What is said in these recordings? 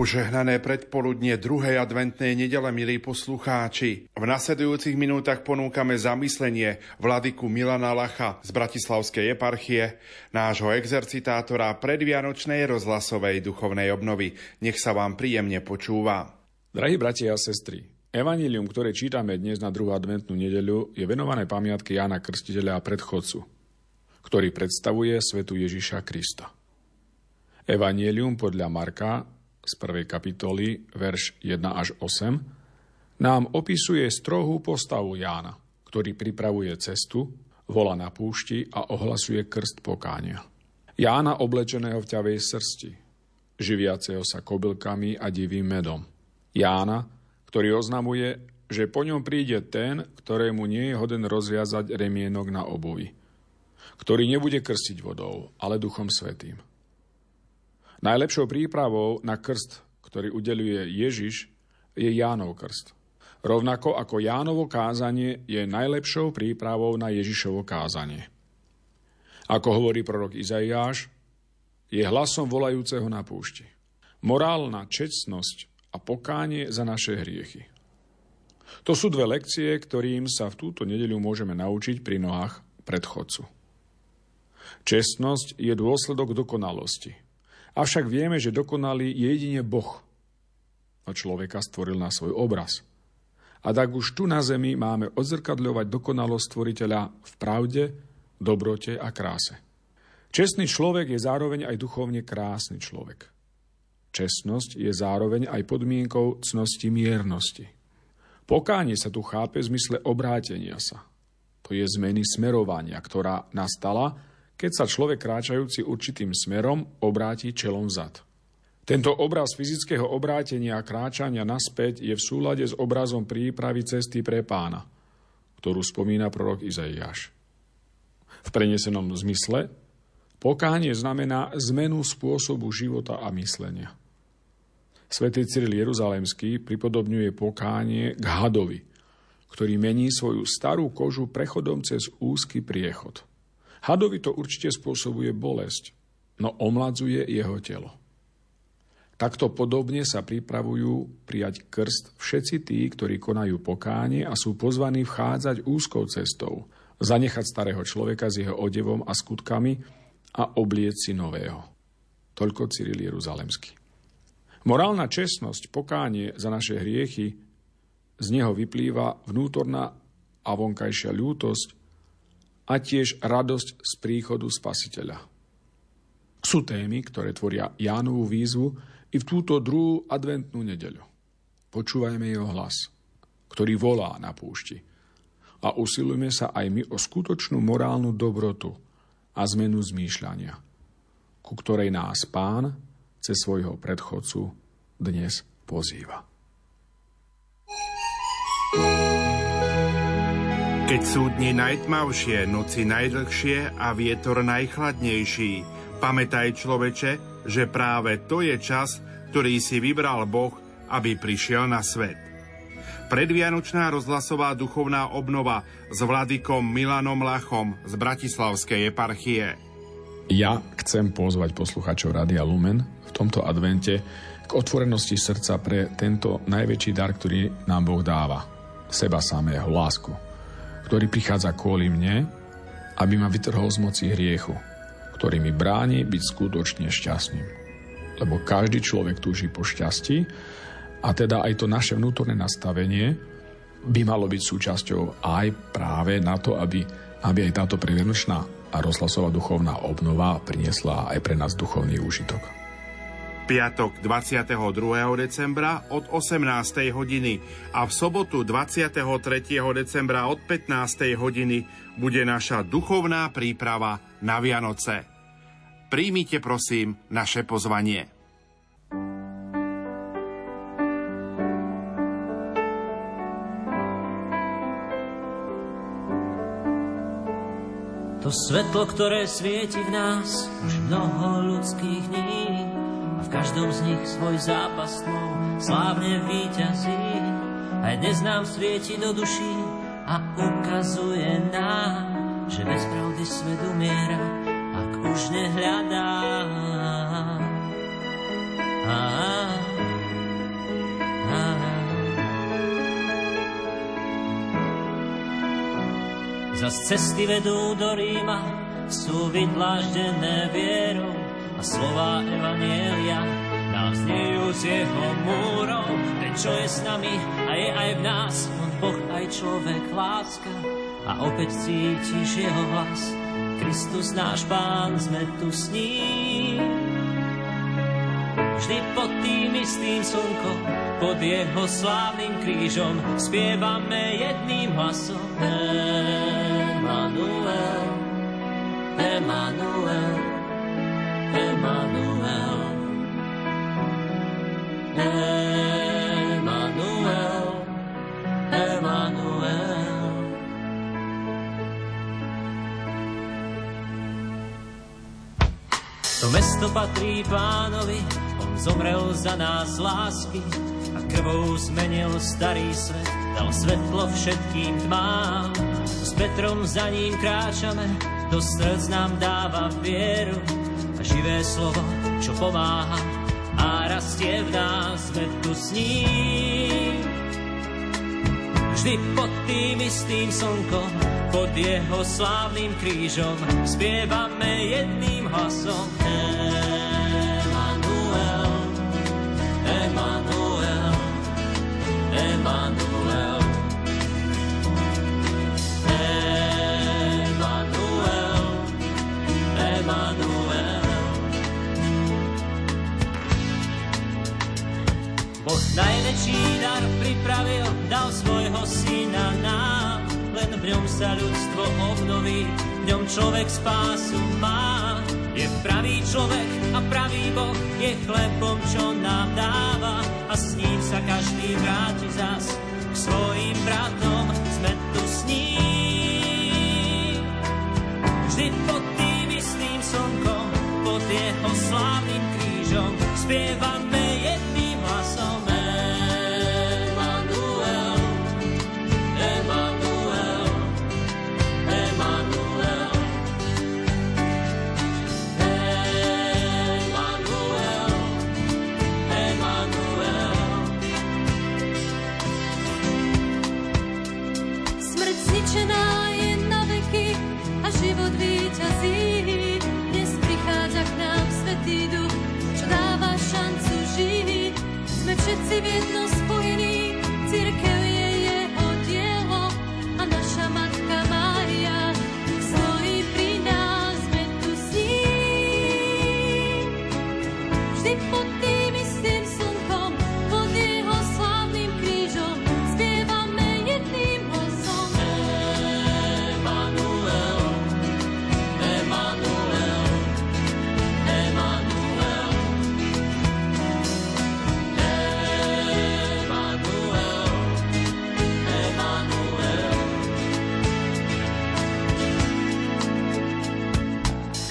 Požehnané predpoludnie druhej adventnej nedele, milí poslucháči. V nasledujúcich minútach ponúkame zamyslenie vladyku Milana Lacha z Bratislavskej eparchie, nášho exercitátora predvianočnej rozhlasovej duchovnej obnovy. Nech sa vám príjemne počúva. Drahí bratia a sestry, Evangelium, ktoré čítame dnes na druhú adventnú nedeľu, je venované pamiatke Jána Krstiteľa a predchodcu, ktorý predstavuje svetu Ježiša Krista. Evangelium podľa Marka z prvej kapitoly, verš 1 až 8, nám opisuje strohú postavu Jána, ktorý pripravuje cestu, vola na púšti a ohlasuje krst pokánia. Jána oblečeného v ťavej srsti, živiaceho sa kobylkami a divým medom. Jána, ktorý oznamuje, že po ňom príde ten, ktorému nie je hoden rozviazať remienok na obuvi, ktorý nebude krstiť vodou, ale duchom svetým. Najlepšou prípravou na krst, ktorý udeluje Ježiš, je Jánov krst. Rovnako ako Jánovo kázanie je najlepšou prípravou na Ježišovo kázanie. Ako hovorí prorok Izaiáš, je hlasom volajúceho na púšti. Morálna čestnosť a pokánie za naše hriechy. To sú dve lekcie, ktorým sa v túto nedeľu môžeme naučiť pri nohách predchodcu. Čestnosť je dôsledok dokonalosti – Avšak vieme, že dokonalý je jedine Boh. A človeka stvoril na svoj obraz. A tak už tu na zemi máme odzrkadľovať dokonalosť stvoriteľa v pravde, dobrote a kráse. Čestný človek je zároveň aj duchovne krásny človek. Čestnosť je zároveň aj podmienkou cnosti miernosti. Pokánie sa tu chápe v zmysle obrátenia sa. To je zmeny smerovania, ktorá nastala keď sa človek kráčajúci určitým smerom obráti čelom vzad. Tento obraz fyzického obrátenia a kráčania naspäť je v súlade s obrazom prípravy cesty pre pána, ktorú spomína prorok Izaiáš. V prenesenom zmysle pokánie znamená zmenu spôsobu života a myslenia. Svetý Cyril Jeruzalemský pripodobňuje pokánie k hadovi, ktorý mení svoju starú kožu prechodom cez úzky priechod – Hadovi to určite spôsobuje bolesť, no omladzuje jeho telo. Takto podobne sa pripravujú prijať krst všetci tí, ktorí konajú pokánie a sú pozvaní vchádzať úzkou cestou, zanechať starého človeka s jeho odevom a skutkami a oblieť si nového. Toľko Cyril Jeruzalemský. Morálna čestnosť, pokánie za naše hriechy, z neho vyplýva vnútorná a vonkajšia ľútosť, a tiež radosť z príchodu Spasiteľa. Sú témy, ktoré tvoria Jánovú výzvu i v túto druhú adventnú nedeľu. Počúvajme jeho hlas, ktorý volá na púšti. A usilujme sa aj my o skutočnú morálnu dobrotu a zmenu zmýšľania, ku ktorej nás pán cez svojho predchodcu dnes pozýva. thank you keď sú dni najtmavšie, noci najdlhšie a vietor najchladnejší, pamätaj človeče, že práve to je čas, ktorý si vybral Boh, aby prišiel na svet. Predvianočná rozhlasová duchovná obnova s vladykom Milanom Lachom z Bratislavskej eparchie. Ja chcem pozvať posluchačov Radia Lumen v tomto advente k otvorenosti srdca pre tento najväčší dar, ktorý nám Boh dáva. Seba samého, lásku ktorý prichádza kvôli mne, aby ma vytrhol z moci hriechu, ktorý mi bráni byť skutočne šťastným. Lebo každý človek túži po šťastí a teda aj to naše vnútorné nastavenie by malo byť súčasťou aj práve na to, aby, aby aj táto previanočná a rozhlasová duchovná obnova priniesla aj pre nás duchovný úžitok piatok 22. decembra od 18. hodiny a v sobotu 23. decembra od 15. hodiny bude naša duchovná príprava na Vianoce. Príjmite prosím naše pozvanie. To svetlo, ktoré svieti v nás už mnoho ľudských dní, každom z nich svoj zápas slov. Slávne výťazí, Aj dnes nám svieti do duší a ukazuje nám, že bez pravdy svet umiera, ak už nehľadá. A, a, Zas cesty vedú do Ríma, sú vydláždené vierou, a slova Evanielia nám znejú z jeho múrov. Ten, čo je s nami a je aj v nás, on Boh aj človek láska a opäť cítiš jeho hlas. Kristus náš Pán, sme tu s ním. Vždy pod tým istým slnkom, pod jeho slávnym krížom, spievame jedným hlasom. Mesto patrí pánovi, on zomrel za nás lásky a krvou zmenil starý svet, dal svetlo všetkým tmám. S Petrom za ním kráčame, do srdc nám dáva vieru a živé slovo, čo pomáha a rastie v nás, sme tu s ním. Vždy pod tým istým slnkom, pod jeho slávnym krížom, spievame jedným hlasom. Emanuel,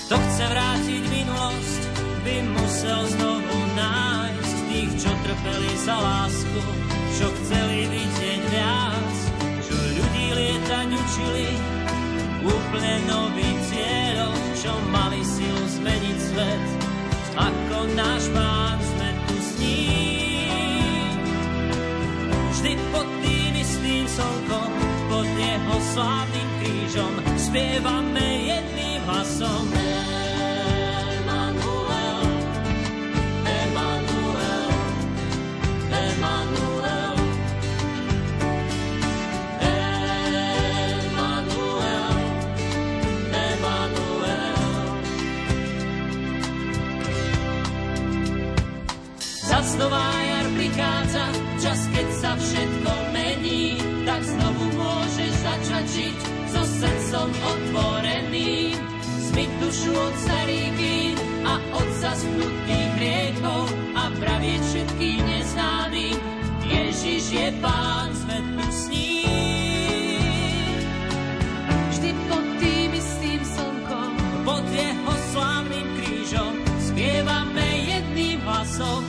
Kto chce vrátiť minulosť, by musel znovu nájsť tých, čo trpeli za lásku, čo chceli vidieť viac, čo ľudí lietať učili, úplne nový cieľ, čo mali silu zmeniť svet, ako náš pán sme tu s. Vždy pod tým istým slnkom, pod jeho slávnym krížom, spievame nová jar prichádza, čas, keď sa všetko mení, tak znovu môžeš začať žiť so srdcom. Dušu starých vín a od zaspnutých riekov a pravieť všetkým neznámym. Ježiš je Pán, sme tu s ním. Vždy pod tým istým slnkom, Pod jeho slávnym krížom spievame jedným hlasom.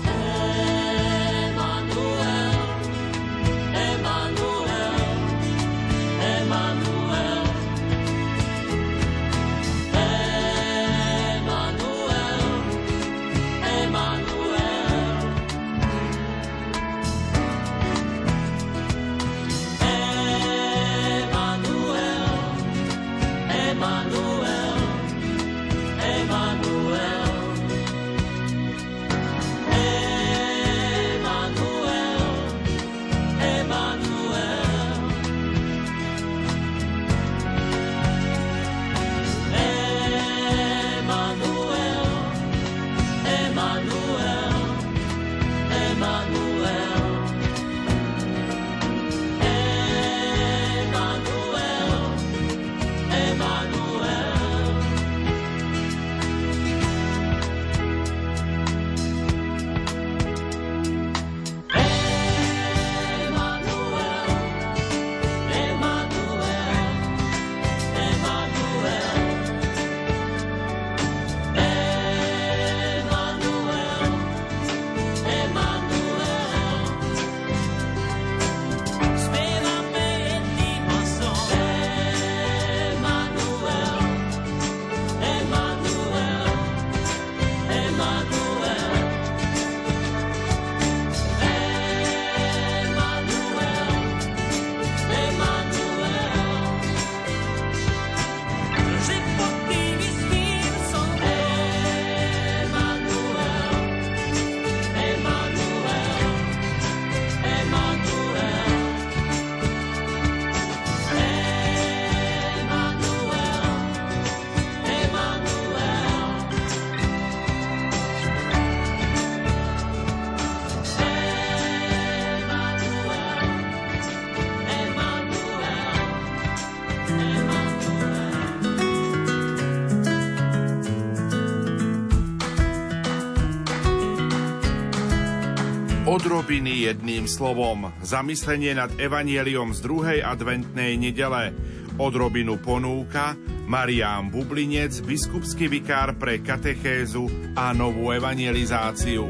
Odrobiny jedným slovom. Zamyslenie nad evanieliom z druhej adventnej nedele. Odrobinu ponúka Marián Bublinec, biskupský vikár pre katechézu a novú evangelizáciu.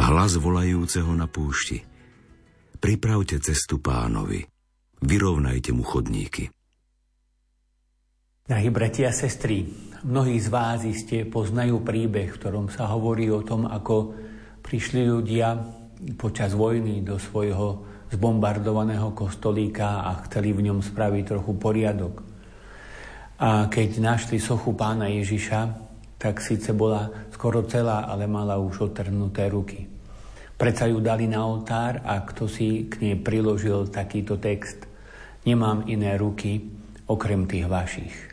Hlas volajúceho na púšti. Pripravte cestu pánovi. Vyrovnajte mu chodníky. Drahí bratia a sestry, Mnohí z vás iste poznajú príbeh, v ktorom sa hovorí o tom, ako prišli ľudia počas vojny do svojho zbombardovaného kostolíka a chceli v ňom spraviť trochu poriadok. A keď našli sochu pána Ježiša, tak síce bola skoro celá, ale mala už otrhnuté ruky. Preca ju dali na oltár a kto si k nej priložil takýto text. Nemám iné ruky okrem tých vašich.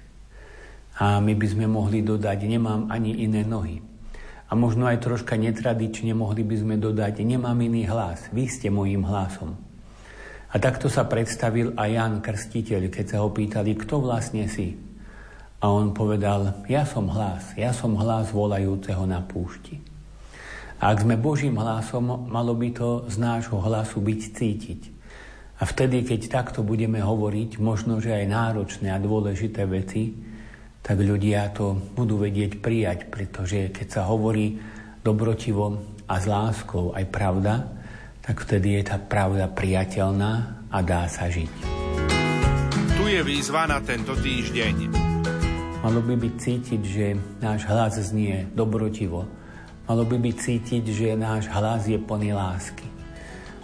A my by sme mohli dodať, nemám ani iné nohy. A možno aj troška netradične mohli by sme dodať, nemám iný hlas, vy ste mojím hlasom. A takto sa predstavil aj Jan Krstiteľ, keď sa ho pýtali, kto vlastne si. A on povedal, ja som hlas, ja som hlas volajúceho na púšti. A ak sme Božím hlasom, malo by to z nášho hlasu byť cítiť. A vtedy, keď takto budeme hovoriť, možno, že aj náročné a dôležité veci, tak ľudia to budú vedieť prijať, pretože keď sa hovorí dobrotivo a s láskou aj pravda, tak vtedy je tá pravda priateľná a dá sa žiť. Tu je výzva na tento týždeň. Malo by byť cítiť, že náš hlas znie dobrotivo. Malo by byť cítiť, že náš hlas je plný lásky.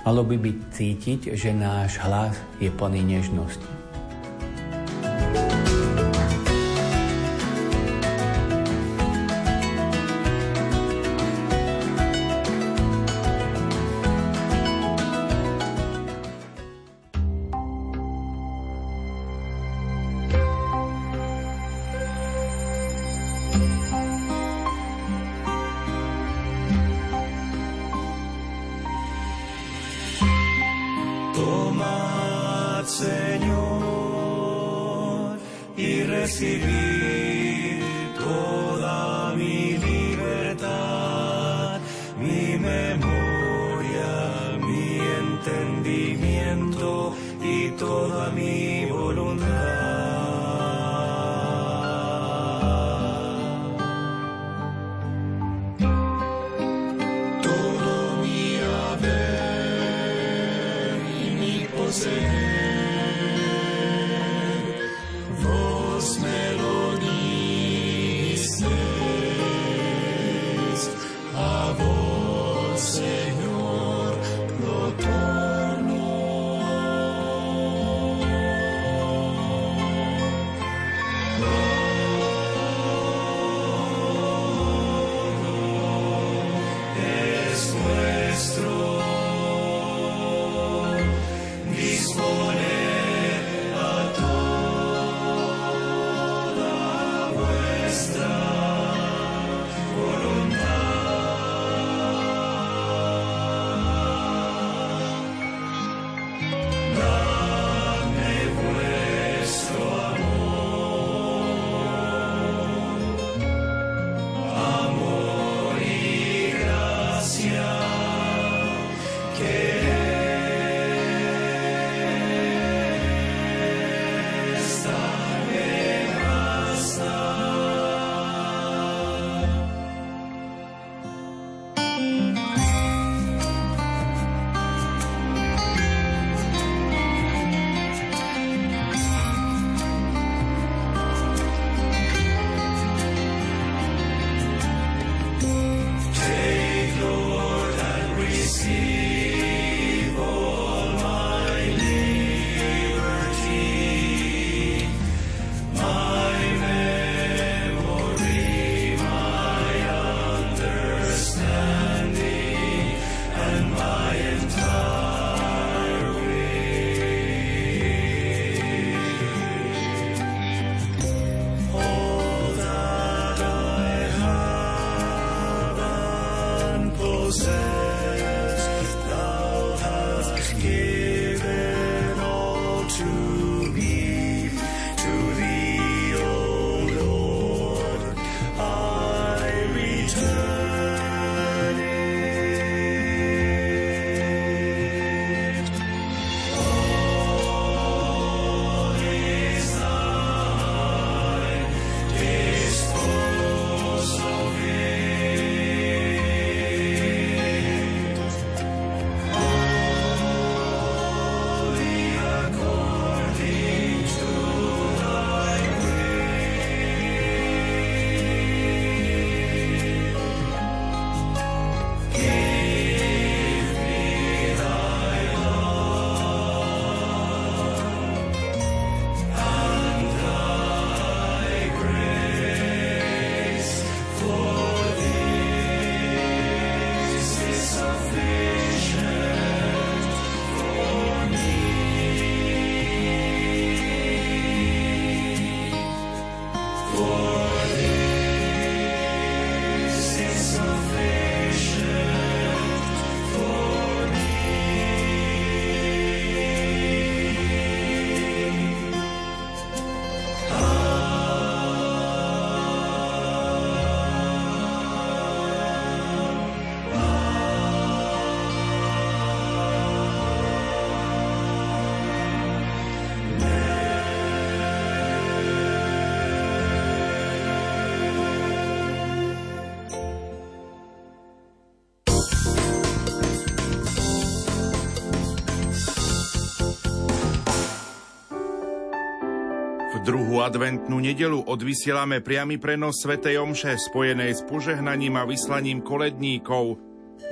Malo by byť cítiť, že náš hlas je plný nežnosti. Druhú adventnú nedelu odvysielame priamy prenos Svetej Omše spojenej s požehnaním a vyslaním koledníkov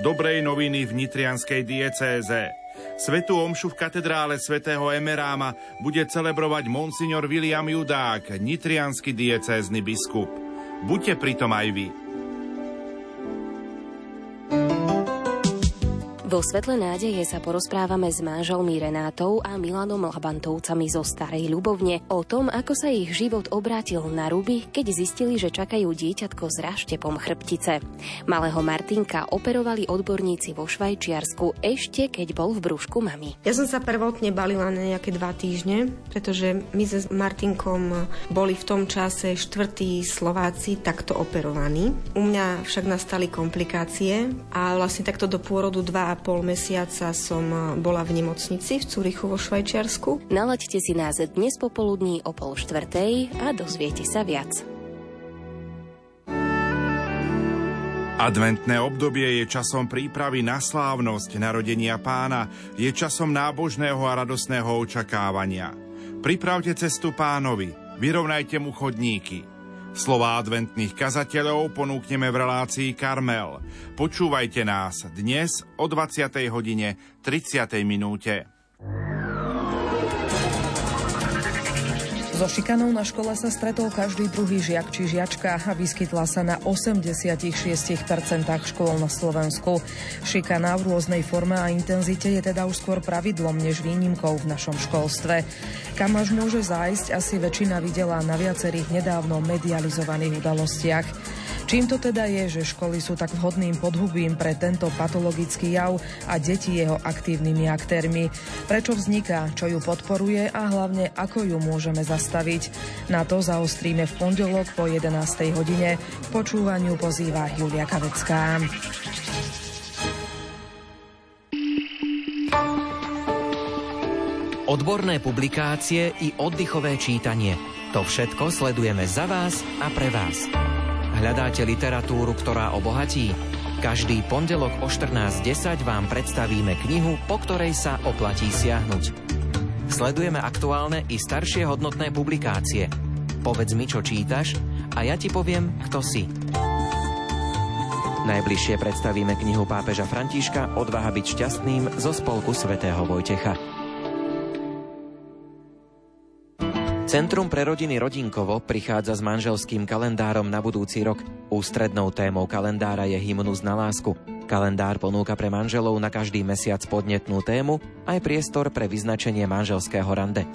dobrej noviny v Nitrianskej diecéze. Svetú omšu v katedrále svätého Emeráma bude celebrovať monsignor William Judák, nitrianský diecézny biskup. Buďte pritom aj vy. Vo Svetle nádeje sa porozprávame s manželmi Renátou a Milanom Labantovcami zo Starej Ľubovne o tom, ako sa ich život obrátil na ruby, keď zistili, že čakajú dieťatko s raštepom chrbtice. Malého Martinka operovali odborníci vo Švajčiarsku ešte keď bol v brúšku mami. Ja som sa prvotne balila na nejaké dva týždne, pretože my s Martinkom boli v tom čase štvrtí Slováci takto operovaní. U mňa však nastali komplikácie a vlastne takto do pôrodu dva pol mesiaca som e, bola v nemocnici v Cúrichu vo Švajčiarsku. Nalaďte si nás dnes popoludní o pol štvrtej a dozviete sa viac. Adventné obdobie je časom prípravy na slávnosť narodenia pána, je časom nábožného a radosného očakávania. Pripravte cestu pánovi, vyrovnajte mu chodníky. Slova adventných kazateľov ponúkneme v relácii Karmel. Počúvajte nás dnes o 20. hodine 30. minúte. So šikanou na škole sa stretol každý druhý žiak či žiačka a vyskytla sa na 86% škôl na Slovensku. Šikana v rôznej forme a intenzite je teda už skôr pravidlom než výnimkou v našom školstve. Kam až môže zájsť, asi väčšina videla na viacerých nedávno medializovaných udalostiach. Čím to teda je, že školy sú tak vhodným podhubím pre tento patologický jav a deti jeho aktívnymi aktérmi? Prečo vzniká, čo ju podporuje a hlavne ako ju môžeme zastaviť? Na to zaostríme v pondelok po 11. hodine. K počúvaniu pozýva Julia Kavecká. Odborné publikácie i oddychové čítanie. To všetko sledujeme za vás a pre vás. Hľadáte literatúru, ktorá obohatí? Každý pondelok o 14.10 vám predstavíme knihu, po ktorej sa oplatí siahnuť. Sledujeme aktuálne i staršie hodnotné publikácie. Povedz mi, čo čítaš a ja ti poviem, kto si. Najbližšie predstavíme knihu pápeža Františka Odvaha byť šťastným zo spolku svätého Vojtecha. Centrum pre rodiny Rodinkovo prichádza s manželským kalendárom na budúci rok. Ústrednou témou kalendára je hymnus na lásku. Kalendár ponúka pre manželov na každý mesiac podnetnú tému aj priestor pre vyznačenie manželského rande.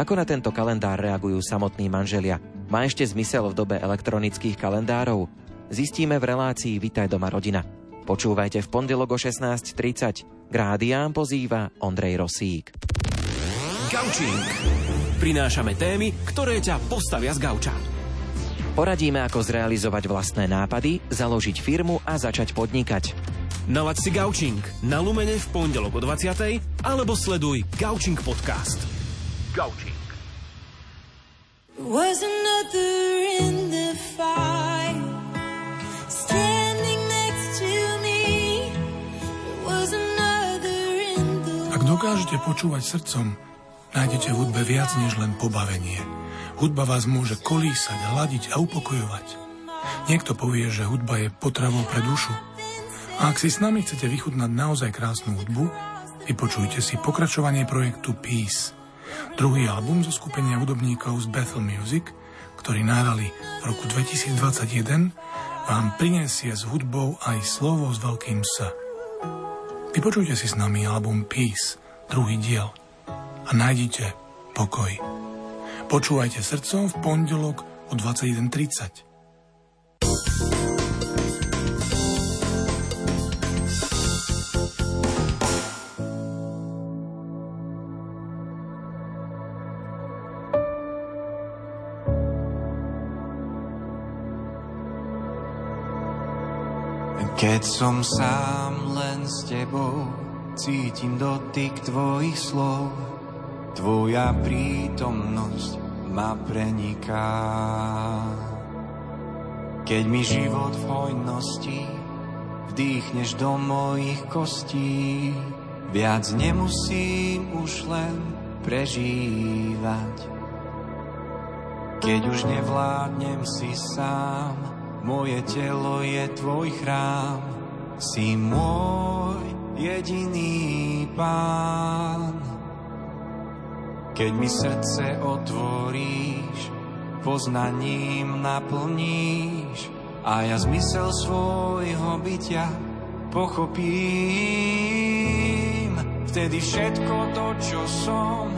Ako na tento kalendár reagujú samotní manželia? Má ešte zmysel v dobe elektronických kalendárov? Zistíme v relácii Vitaj doma rodina. Počúvajte v pondelok o 16.30. Grádiám pozýva Ondrej Rosík. Gaučing. Prinášame témy, ktoré ťa postavia z gauča. Poradíme, ako zrealizovať vlastné nápady, založiť firmu a začať podnikať. Nalaď si Gaučing na Lumene v pondelok o 20. alebo sleduj Gaučing podcast. Gaučing. Was another in the fire Standing next to me Was another in the Ak dokážete počúvať srdcom, nájdete v hudbe viac než len pobavenie. Hudba vás môže kolísať, hladiť a upokojovať. Niekto povie, že hudba je potravou pre dušu. A ak si s nami chcete vychutnať naozaj krásnu hudbu, vypočujte si pokračovanie projektu Peace, druhý album zo skupenia hudobníkov z Bethel Music, ktorý nárali v roku 2021, vám prinesie s hudbou aj slovo s veľkým S. Vypočujte si s nami album Peace, druhý diel – a nájdite pokoj. Počúvajte srdcom v pondelok o 21.30. Keď som sám len s tebou, cítim dotyk tvojich slov. Tvoja prítomnosť ma preniká. Keď mi život v hojnosti vdýchneš do mojich kostí, viac nemusím už len prežívať. Keď už nevládnem si sám, moje telo je tvoj chrám, si môj jediný pán. Keď mi srdce otvoríš, poznaním naplníš a ja zmysel svojho bytia pochopím. Vtedy všetko to, čo som,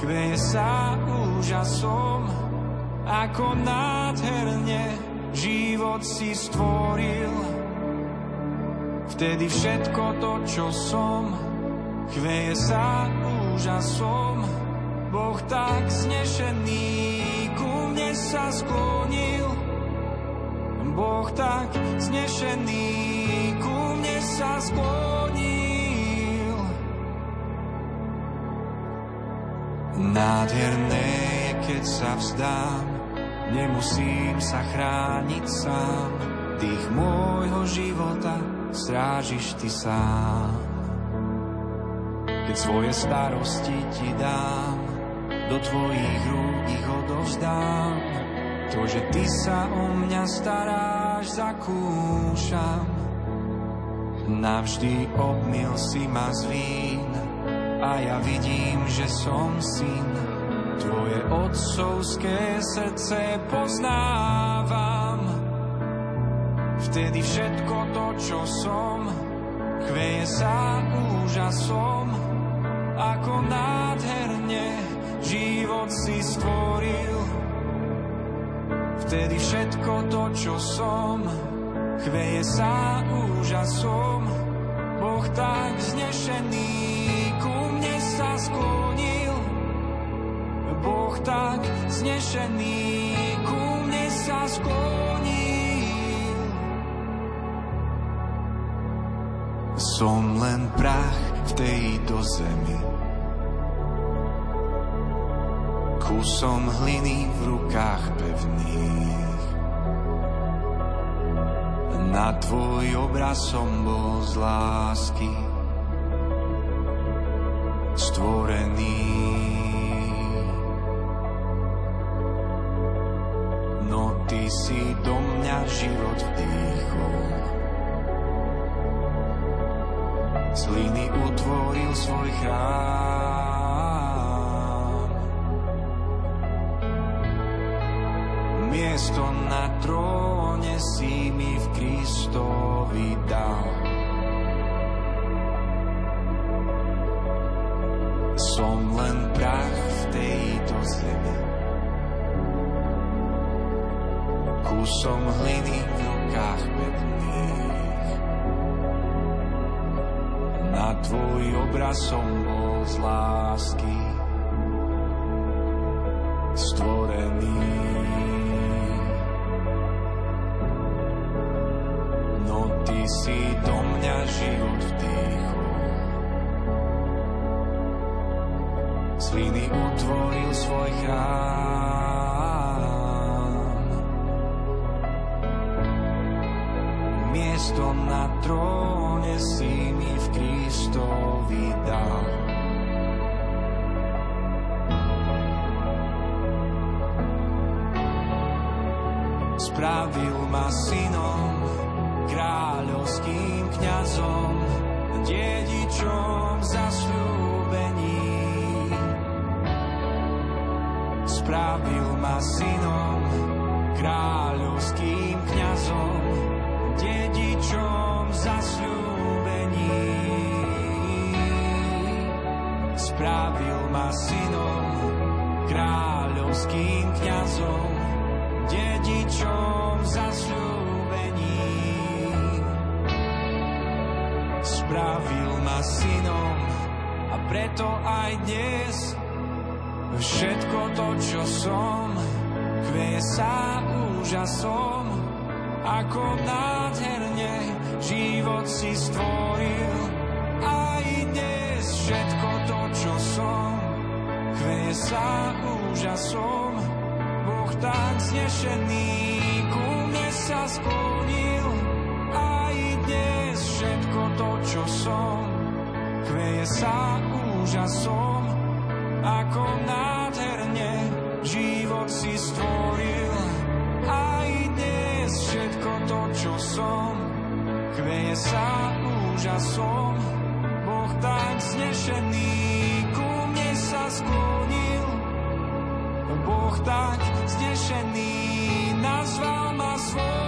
kveje sa úžasom, ako nádherne život si stvoril. Vtedy všetko to, čo som, chveje sa úžasom. Boh tak znešený ku mne sa sklonil. Boh tak znešený ku mne sa sklonil. Nádherné je, keď sa vzdám, nemusím sa chrániť sám. Tých môjho života strážiš ty sám. Keď svoje starosti ti dám, do tvojich rúk ich odovzdám. To, že ty sa o mňa staráš, zakúšam. Navždy obmil si ma z vín a ja vidím, že som syn. Tvoje otcovské srdce poznávam. Vtedy všetko to, čo som, chveje sa úžasom, ako nádherne život si stvoril. Vtedy všetko to, čo som, chveje sa úžasom. Boh tak znešený ku mne sa sklonil. Boh tak znešený ku mne sa sklonil. Som len prach v tejto zemi kusom hliny v rukách pevných. Na tvoj obraz som bol z lásky stvorený. No ty si do mňa život vdýchol. Z hliny utvoril svoj chrám. Miesto na tróne si mi v Kristovi dal. Som len prach v tejto zemi. Kusom hliny v rukách pevných. Na tvoj obraz som bol z lásky Miesto na tróne si mi v Kristovi dal. Spravil ma synom kráľovským kňazom, dedičom zasľúbení. Spravil ma synom, kráľovským kňazom, dedičom zasľúbení. Spravil ma synom, kráľovským kňazom, dedičom zasľúbení. spravil ma synom a preto aj dnes všetko to, čo som, sa úžasom, ako nádherne život si stvoril. Aj dnes všetko to, čo som, chveje sa úžasom, Boh tak znešený ku mne sa sklonil. Aj dnes všetko to, čo som, chveje sa úžasom, ako nádherne život si stvoril. Aj dnes všetko to, čo som, chveje sa úžasom. Boh tak znešený ku mne sa sklonil, Boh tak znešený nazval ma svoj.